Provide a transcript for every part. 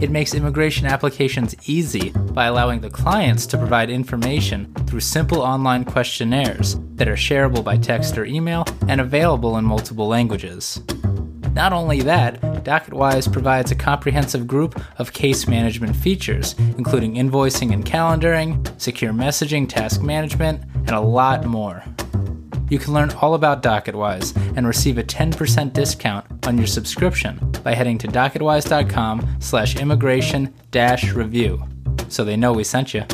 It makes immigration applications easy by allowing the clients to provide information through simple online questionnaires that are shareable by text or email and available in multiple languages. Not only that, DocketWise provides a comprehensive group of case management features, including invoicing and calendaring, secure messaging, task management, and a lot more. You can learn all about DocketWise and receive a 10% discount on your subscription by heading to docketwise.com slash immigration dash review so they know we sent you.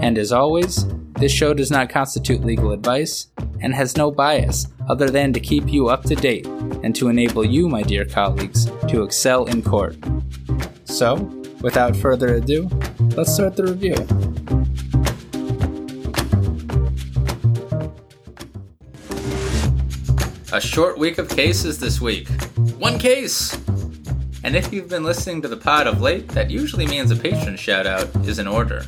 And as always, this show does not constitute legal advice and has no bias other than to keep you up to date and to enable you, my dear colleagues, to excel in court. So, without further ado, let's start the review. A short week of cases this week. One case! And if you've been listening to the pod of late, that usually means a patron shout out is in order.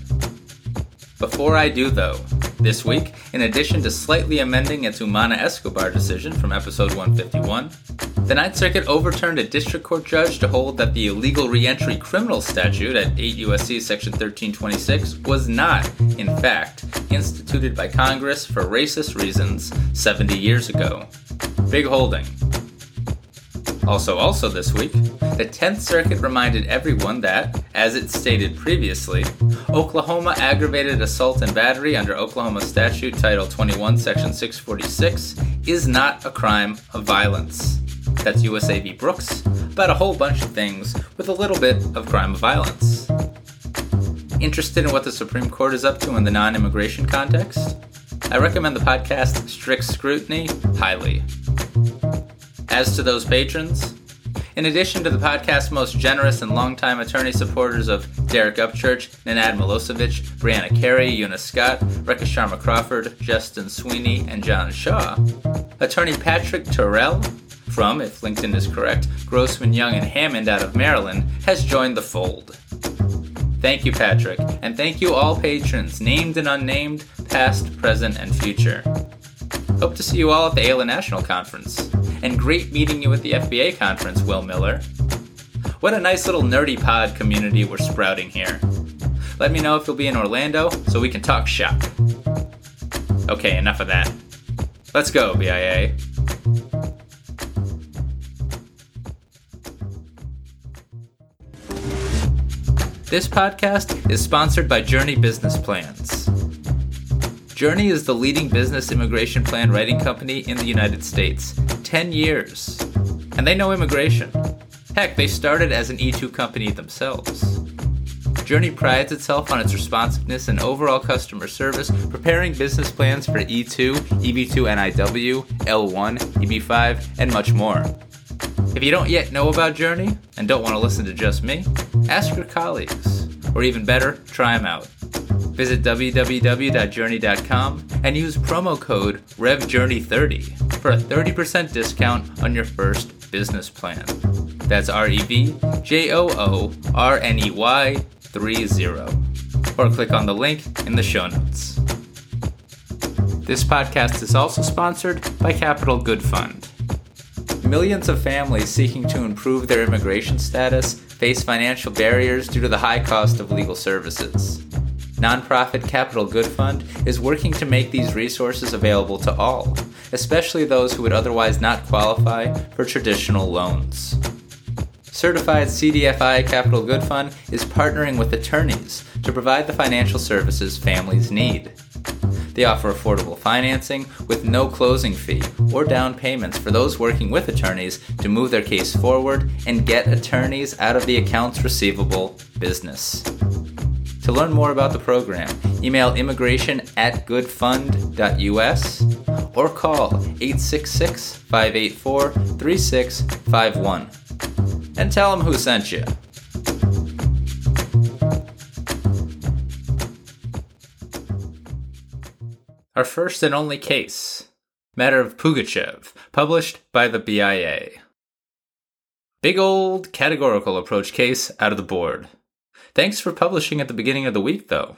Before I do, though, this week, in addition to slightly amending its Umana Escobar decision from episode 151, the Ninth Circuit overturned a district court judge to hold that the illegal reentry criminal statute at 8 U.S.C. section 1326 was not, in fact, instituted by Congress for racist reasons 70 years ago. Big holding. Also, also this week, the 10th Circuit reminded everyone that, as it stated previously, Oklahoma aggravated assault and battery under Oklahoma Statute Title 21, Section 646 is not a crime of violence. That's USA v. Brooks, about a whole bunch of things with a little bit of crime of violence. Interested in what the Supreme Court is up to in the non immigration context? I recommend the podcast Strict Scrutiny highly. As to those patrons, in addition to the podcast's most generous and longtime attorney supporters of Derek Upchurch, Nenad Milosevic, Brianna Carey, Eunice Scott, Rekha Sharma Crawford, Justin Sweeney, and John Shaw, attorney Patrick Terrell from, if LinkedIn is correct, Grossman Young and Hammond out of Maryland, has joined the fold. Thank you, Patrick, and thank you all patrons, named and unnamed, past, present, and future. Hope to see you all at the AILA National Conference. And great meeting you at the FBA conference, Will Miller. What a nice little nerdy pod community we're sprouting here. Let me know if you'll be in Orlando so we can talk shop. Okay, enough of that. Let's go, BIA. This podcast is sponsored by Joorney Business Plans. Joorney is the leading business immigration plan writing company in the United States. 10 years. And they know immigration. Heck, they started as an E2 company themselves. Joorney prides itself on its responsiveness and overall customer service, preparing business plans for E2, EB2 NIW, L1, EB5, and much more. If you don't yet know about Joorney and don't want to listen to just me, ask your colleagues. Or even better, try them out. Visit www.joorney.com and use promo code REVJOORNEY30 for a 30% discount on your first business plan. That's R E V J O O R N E Y 30. Or click on the link in the show notes. This podcast is also sponsored by Capital Good Fund. Millions of families seeking to improve their immigration status face financial barriers due to the high cost of legal services. Nonprofit Capital Good Fund is working to make these resources available to all, especially those who would otherwise not qualify for traditional loans. Certified CDFI Capital Good Fund is partnering with attorneys to provide the financial services families need. They offer affordable financing with no closing fee or down payments for those working with attorneys to move their case forward and get attorneys out of the accounts receivable business. To learn more about the program, email immigration at goodfund.us or call 866 584 3651 and tell them who sent you. Our first and only case Matter of Pougatchev, published by the BIA. Big old categorical approach case out of the board. Thanks for publishing at the beginning of the week, though.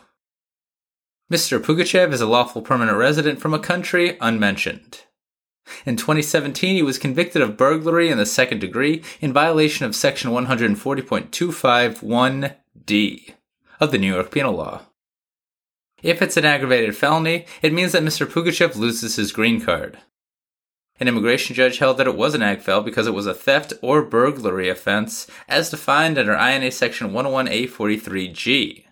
Mr. Pougatchev is a lawful permanent resident from a country unmentioned. In 2017, he was convicted of burglary in the second degree in violation of Section 140.251d of the New York Penal Law. If it's an aggravated felony, it means that Mr. Pougatchev loses his green card. An immigration judge held that it was an AGFEL because it was a theft or burglary offense as defined under INA Section 101A43G.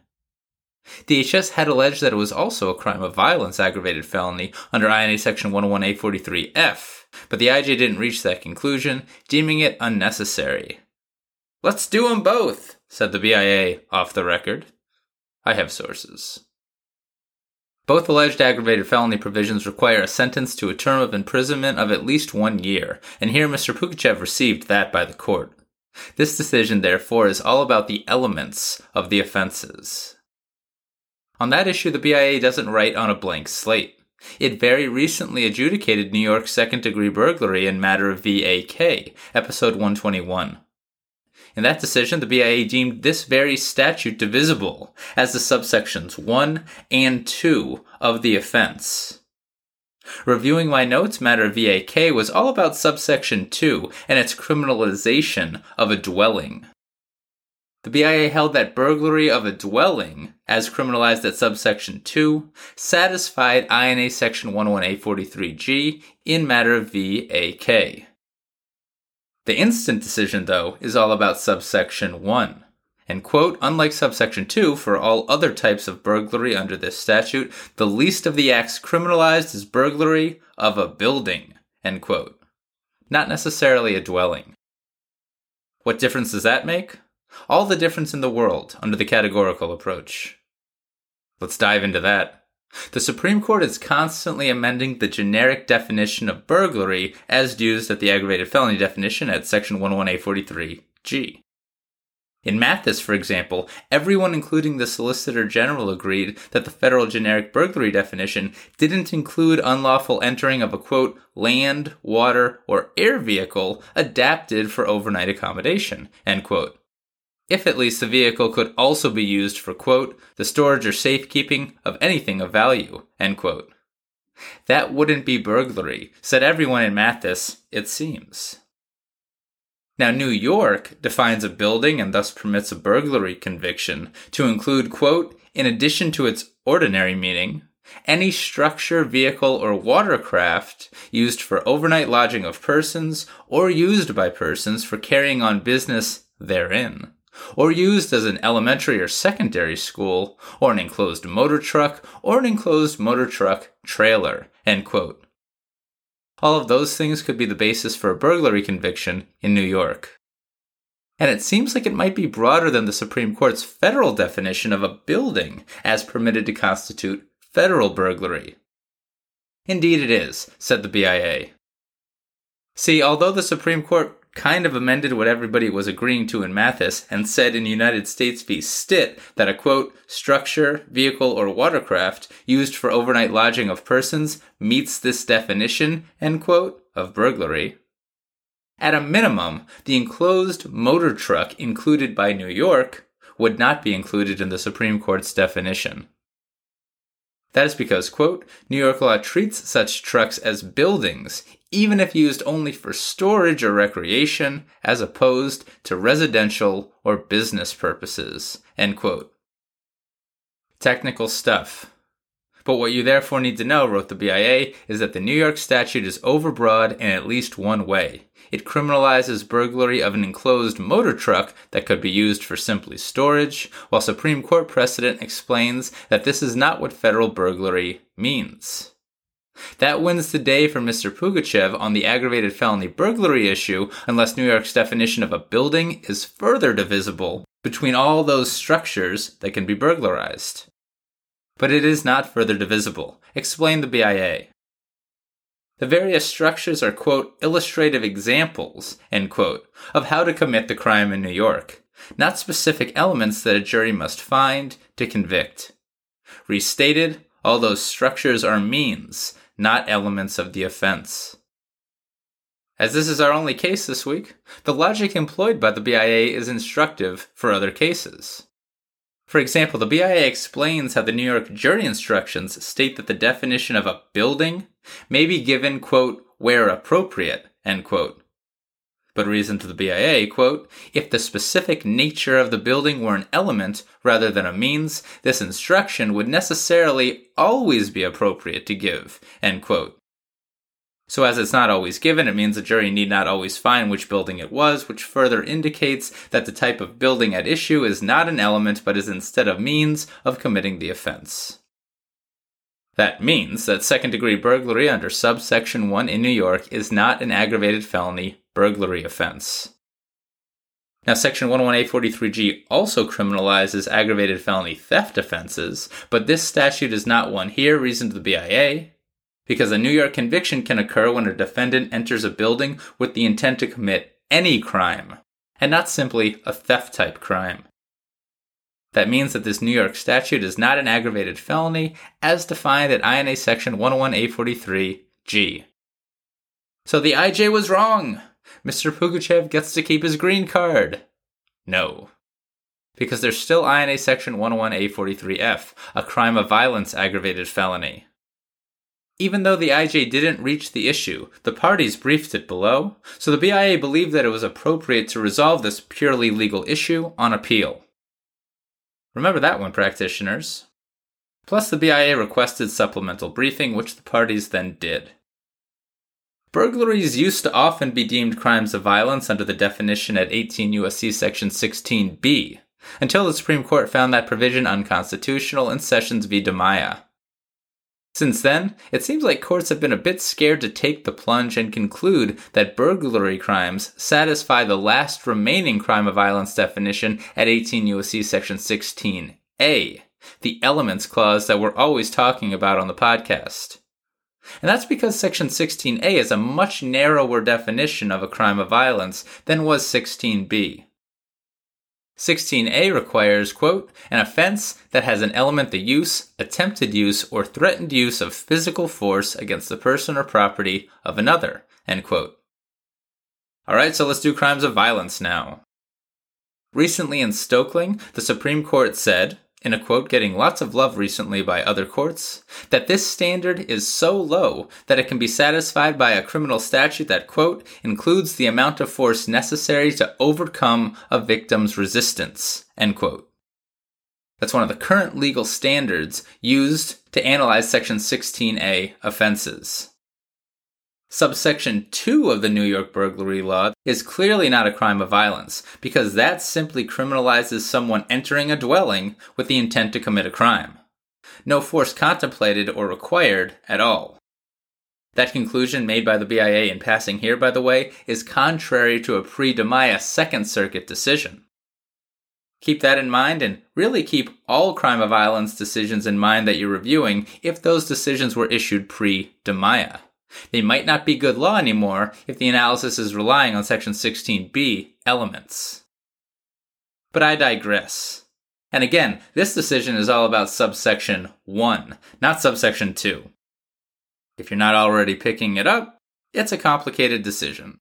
DHS had alleged that it was also a crime of violence aggravated felony under INA Section 101A43F, but the IJ didn't reach that conclusion, deeming it unnecessary. Let's do them both, said the BIA off the record. I have sources. Both alleged aggravated felony provisions require a sentence to a term of imprisonment of at least one year, and here Mr. Pougatchev received that by the court. This decision, therefore, is all about the elements of the offenses. On that issue, the BIA doesn't write on a blank slate. It very recently adjudicated New York's second degree burglary in matter of VAK, episode 121. In that decision, the BIA deemed this very statute divisible as the subsections 1 and 2 of the offense. Reviewing my notes, matter VAK was all about subsection 2 and its criminalization of a dwelling. The BIA held that burglary of a dwelling, as criminalized at subsection 2, satisfied INA section 11843G in matter VAK. The instant decision, though, is all about subsection 1. And quote, unlike subsection 2, for all other types of burglary under this statute, the least of the acts criminalized is burglary of a building, end quote. Not necessarily a dwelling. What difference does that make? All the difference in the world under the categorical approach. Let's dive into that. The Supreme Court is constantly amending the generic definition of burglary as used at the aggravated felony definition at section 11843G. In Mathis, for example, everyone, including the Solicitor General, agreed that the federal generic burglary definition didn't include unlawful entering of a quote, land, water, or air vehicle adapted for overnight accommodation, end quote if at least the vehicle could also be used for, quote, the storage or safekeeping of anything of value, end quote. That wouldn't be burglary, said everyone in Mathis, it seems. Now, New York defines a building and thus permits a burglary conviction to include, quote, in addition to its ordinary meaning, any structure, vehicle, or watercraft used for overnight lodging of persons or used by persons for carrying on business therein or used as an elementary or secondary school, or an enclosed motor truck, or an enclosed motor truck trailer. End quote. All of those things could be the basis for a burglary conviction in New York. And it seems like it might be broader than the Supreme Court's federal definition of a building as permitted to constitute federal burglary. Indeed, it is, said the BIA. See, although the Supreme Court kind of amended what everybody was agreeing to in Mathis and said in United States v. Stitt that a quote, structure, vehicle, or watercraft used for overnight lodging of persons meets this definition, end quote, of burglary. At a minimum, the enclosed motor truck included by New York would not be included in the Supreme Court's definition. That is because, quote, New York law treats such trucks as buildings, even if used only for storage or recreation, as opposed to residential or business purposes, end quote. Technical stuff. But what you therefore need to know, wrote the BIA, is that the New York statute is overbroad in at least one way. It criminalizes burglary of an enclosed motor truck that could be used for simply storage, while Supreme Court precedent explains that this is not what federal burglary means. That wins the day for Mr. Pougatchev on the aggravated felony burglary issue, unless New York's definition of a building is further divisible between all those structures that can be burglarized. But it is not further divisible. Explain the BIA. The various structures are, quote, illustrative examples, end quote, of how to commit the crime in New York, not specific elements that a jury must find to convict. Restated, all those structures are means, not elements of the offense. As this is our only case this week, the logic employed by the BIA is instructive for other cases. For example, the BIA explains how the New York jury instructions state that the definition of a building may be given, quote, where appropriate, end quote. But reason to the BIA, quote, if the specific nature of the building were an element rather than a means, this instruction would necessarily always be appropriate to give, end quote. So, as it's not always given, it means the jury need not always find which building it was, which further indicates that the type of building at issue is not an element but is instead a means of committing the offense. That means that second degree burglary under subsection 1 in New York is not an aggravated felony burglary offense. Now, Section 101A43G also criminalizes aggravated felony theft offenses, but this statute is not one here, reason to the BIA, because a New York conviction can occur when a defendant enters a building with the intent to commit any crime, and not simply a theft type crime. That means that this New York statute is not an aggravated felony as defined at INA Section 101A43G. So the IJ was wrong! Mr. Pougatchev gets to keep his green card. No. Because there's still INA Section 101A43F, a crime of violence aggravated felony. Even though the IJ didn't reach the issue, the parties briefed it below, so the BIA believed that it was appropriate to resolve this purely legal issue on appeal. Remember that one, practitioners. Plus, the BIA requested supplemental briefing, which the parties then did. Burglaries used to often be deemed crimes of violence under the definition at 18 U.S.C. Section 16b, until the Supreme Court found that provision unconstitutional in Sessions v. Dimaya. Since then, it seems like courts have been a bit scared to take the plunge and conclude that burglary crimes satisfy the last remaining crime of violence definition at 18 U.S.C. section 16a, the elements clause that we're always talking about on the podcast. And that's because section 16a is a much narrower definition of a crime of violence than was 16b. 16a requires, quote, an offense that has an element the use, attempted use, or threatened use of physical force against the person or property of another, end quote. Alright, so let's do crimes of violence now. Recently in Stokeling, the Supreme Court said, in a quote getting lots of love recently by other courts, that this standard is so low that it can be satisfied by a criminal statute that, quote, includes the amount of force necessary to overcome a victim's resistance, end quote. That's one of the current legal standards used to analyze Section 16A offenses. Subsection 2 of the New York burglary law is clearly not a crime of violence, because that simply criminalizes someone entering a dwelling with the intent to commit a crime. No force contemplated or required at all. That conclusion made by the BIA in passing here, by the way, is contrary to a pre Dimaya Second Circuit decision. Keep that in mind and really keep all crime of violence decisions in mind that you're reviewing if those decisions were issued pre Dimaya. They might not be good law anymore if the analysis is relying on Section 16b elements. But I digress. And again, this decision is all about subsection 1, not subsection 2. If you're not already picking it up, it's a complicated decision.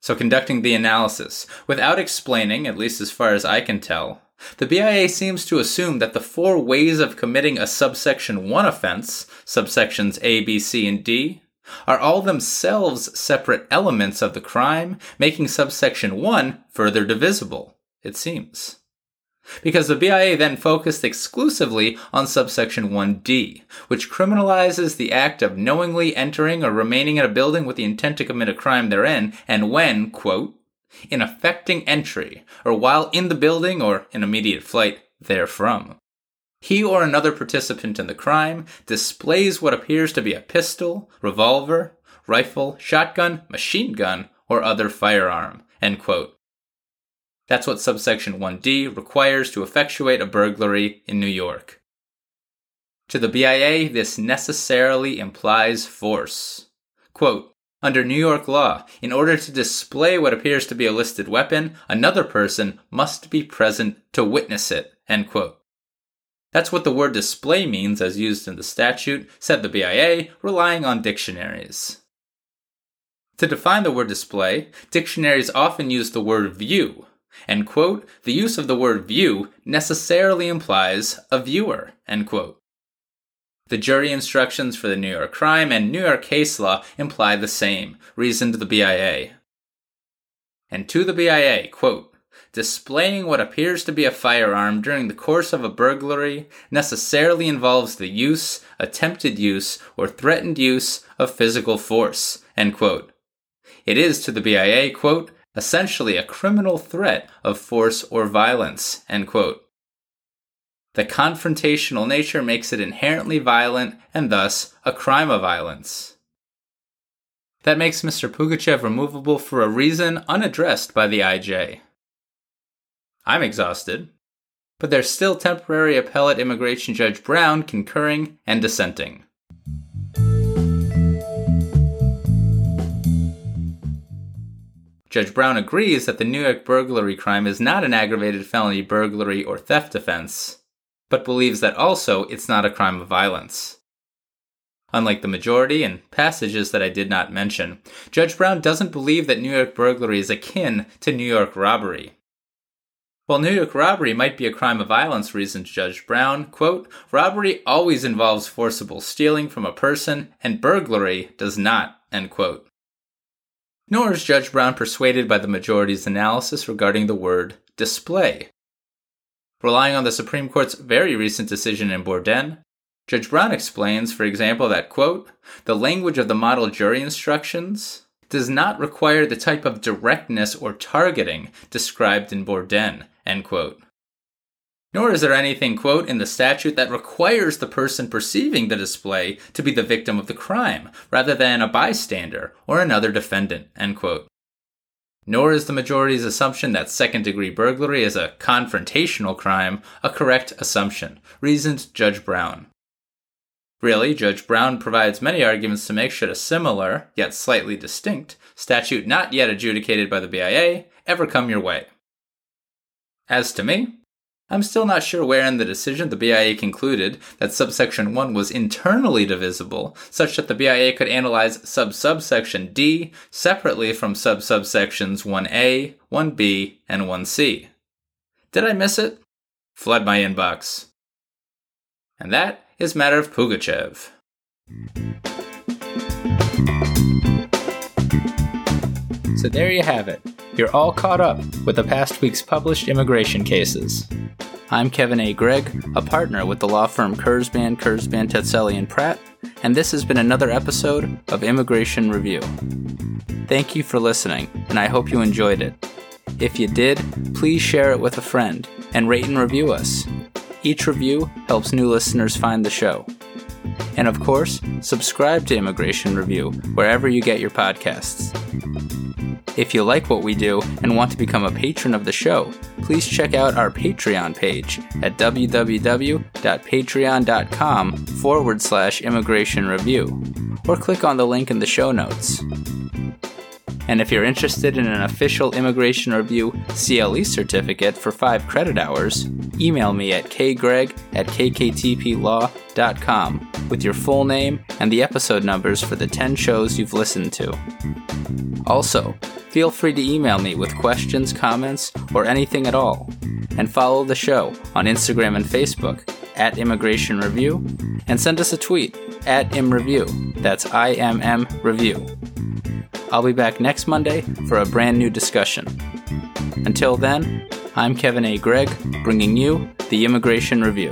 So, conducting the analysis, without explaining, at least as far as I can tell, the BIA seems to assume that the four ways of committing a subsection 1 offense, subsections A, B, C, and D, are all themselves separate elements of the crime, making subsection 1 further divisible, it seems. because the BIA then focused exclusively on subsection 1D, which criminalizes the act of knowingly entering or remaining in a building with the intent to commit a crime therein, and when, quote, in effecting entry, or while in the building or in immediate flight therefrom. He or another participant in the crime displays what appears to be a pistol, revolver, rifle, shotgun, machine gun, or other firearm. That's what subsection 1D requires to effectuate a burglary in New York. To the BIA, this necessarily implies force. Quote, under New York law, in order to display what appears to be a listed weapon, another person must be present to witness it. End quote. That's what the word display means as used in the statute, said the BIA, relying on dictionaries. To define the word display, dictionaries often use the word view, and quote, the use of the word view necessarily implies a viewer, end quote. The jury instructions for the New York crime and New York case law imply the same, reasoned the BIA. And to the BIA, quote, displaying what appears to be a firearm during the course of a burglary necessarily involves the use, attempted use, or threatened use of physical force, end quote. It is to the BIA, quote, essentially a criminal threat of force or violence. End quote. The confrontational nature makes it inherently violent and thus a crime of violence. That makes Mr. Pougatchev removable for a reason unaddressed by the IJ. I'm exhausted, but there's still temporary appellate immigration judge Brown concurring and dissenting. Judge Brown agrees that the New York burglary crime is not an aggravated felony burglary or theft offense, but believes that also it's not a crime of violence. Unlike the majority and passages that I did not mention, Judge Brown doesn't believe that New York burglary is akin to New York robbery. While New York robbery might be a crime of violence, reasons Judge Brown, quote, robbery always involves forcible stealing from a person, and burglary does not, end quote. Nor is Judge Brown persuaded by the majority's analysis regarding the word display. Relying on the Supreme Court's very recent decision in Borden, Judge Brown explains, for example, that, quote, the language of the model jury instructions does not require the type of directness or targeting described in Borden, end quote. Nor is there anything, quote, in the statute that requires the person perceiving the display to be the victim of the crime, rather than a bystander or another defendant, end quote. Nor is the majority's assumption that second degree burglary is a confrontational crime a correct assumption, reasoned Judge Brown. Really, Judge Brown provides many arguments to make should a similar, yet slightly distinct, statute not yet adjudicated by the BIA ever come your way. As to me, I'm still not sure where in the decision the BIA concluded that subsection 1 was internally divisible, such that the BIA could analyze sub subsection D separately from sub subsections 1A, 1B, and 1C. Did I miss it? Flood my inbox. And that is matter of Pougatchev. So there you have it. You're all caught up with the past week's published immigration cases. I'm Kevin A. Gregg, a partner with the law firm Kurzban, Kurzban, Tetzeli, and Pratt, and this has been another episode of Immigration Review. Thank you for listening, and I hope you enjoyed it. If you did, please share it with a friend and rate and review us. Each review helps new listeners find the show. And of course, subscribe to Immigration Review wherever you get your podcasts. If you like what we do and want to become a patron of the show, please check out our Patreon page at www.patreon.com forward slash immigration review, or click on the link in the show notes. And if you're interested in an official Immigration Review CLE certificate for 5 credit hours, email me at kgregg at kktplaw.com with your full name and the episode numbers for the 10 shows you've listened to. Also, feel free to email me with questions, comments, or anything at all. And follow the show on Instagram and Facebook at Immigration Review, and send us a tweet at ImmReview. That's I M M Review. I'll be back next Monday for a brand new discussion. Until then, I'm Kevin A. Gregg, bringing you the Immigration Review.